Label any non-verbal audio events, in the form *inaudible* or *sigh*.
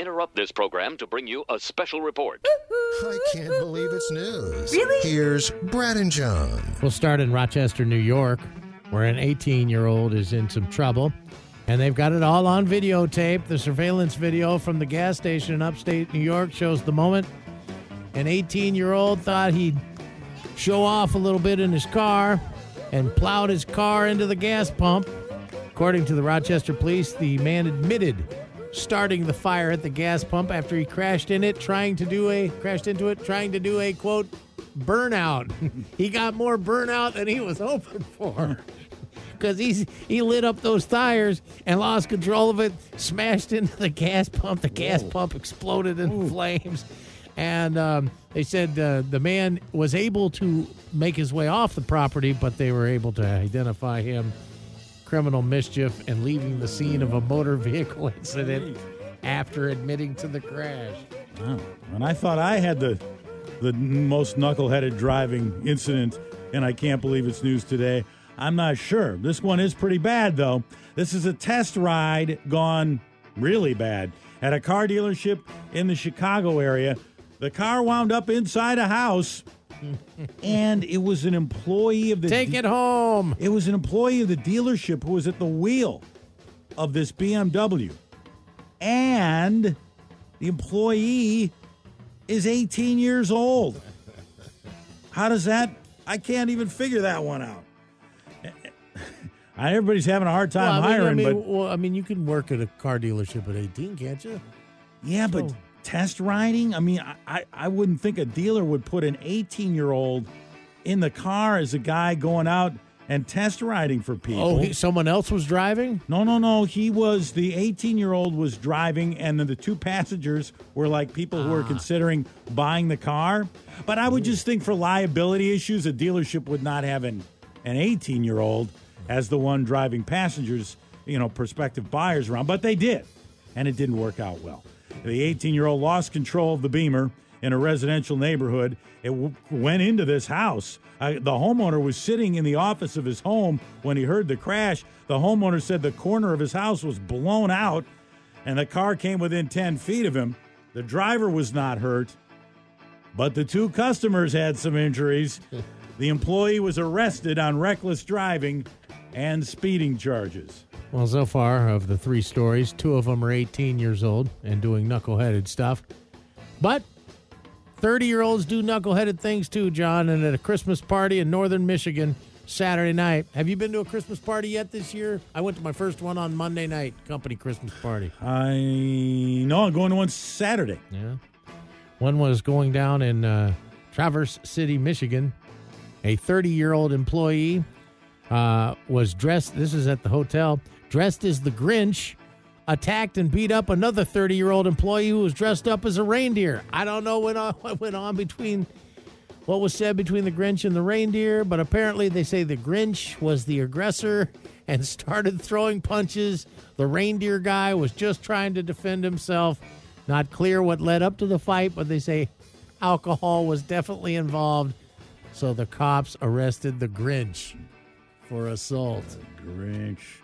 interrupt this program to bring you a special report. I can't believe it's news. Really? Here's Brad and John. We'll start in Rochester, New York, where an 18 year old is in some trouble. And they've got it all on videotape. The surveillance video from the gas station in upstate New York shows the moment an 18 year old thought he'd show off a little bit in his car and plowed his car into the gas pump. According to the Rochester police, the man admitted starting the fire at the gas pump after he crashed in it, trying to do a crashed into it, trying to do a quote burnout. *laughs* he got more burnout than he was hoping for. *laughs* Because he's he lit up those tires and lost control of it, smashed into the gas pump. The gas pump exploded in flames, and um, they said uh, the man was able to make his way off the property, but they were able to identify him criminal mischief and leaving the scene of a motor vehicle *laughs* incident after admitting to the crash. Wow. And I thought I had the the most knuckleheaded driving incident, and I can't believe it's news today. I'm not sure. This one is pretty bad, though. This is a test ride gone really bad at a car dealership in the Chicago area. The car wound up inside a house, and it was an employee of the Take it home. it was an employee of the dealership who was at the wheel of this BMW. And the employee is 18 years old. How does that? I can't even figure that one out. *laughs* Everybody's having a hard time Well, I mean, hiring, I mean, but well, I mean, you can work at a car dealership at 18, can't you? yeah, but so- test riding? I mean, I, I, wouldn't think a dealer would put an 18 year old in the car as a guy going out and test riding for people. Oh, he, someone else was driving? No, no, no. He was the 18 year old was driving, and then the two passengers were like people who were ah. considering buying the car. But I would just think for liability issues, a dealership would not have an an 18 year old as the one driving passengers, you know, prospective buyers around. But they did, and it didn't work out well. The 18 year old lost control of the Beamer in a residential neighborhood. It w- went into this house. Uh, the homeowner was sitting in the office of his home when he heard the crash. The homeowner said the corner of his house was blown out and the car came within 10 feet of him. The driver was not hurt, but the two customers had some injuries. *laughs* the employee was arrested on reckless driving and speeding charges. Well, so far of the three stories, two of them are 18 years old and doing knuckleheaded stuff. But 30 year olds do knuckleheaded things too, John. And at a Christmas party in northern Michigan Saturday night. Have you been to a Christmas party yet this year? I went to my first one on Monday night, company Christmas party. I know I'm going to one Saturday. Yeah. One was going down in uh, Traverse City, Michigan. A 30 year old employee uh, was dressed, this is at the hotel, dressed as the Grinch, attacked and beat up another 30 year old employee who was dressed up as a reindeer. I don't know what, *laughs* what went on between what was said between the Grinch and the reindeer, but apparently they say the Grinch was the aggressor and *laughs* started throwing punches. The reindeer guy was just trying to defend himself. Not clear what led up to the fight, but they say alcohol was definitely involved. So the cops arrested the Grinch for assault. Grinch.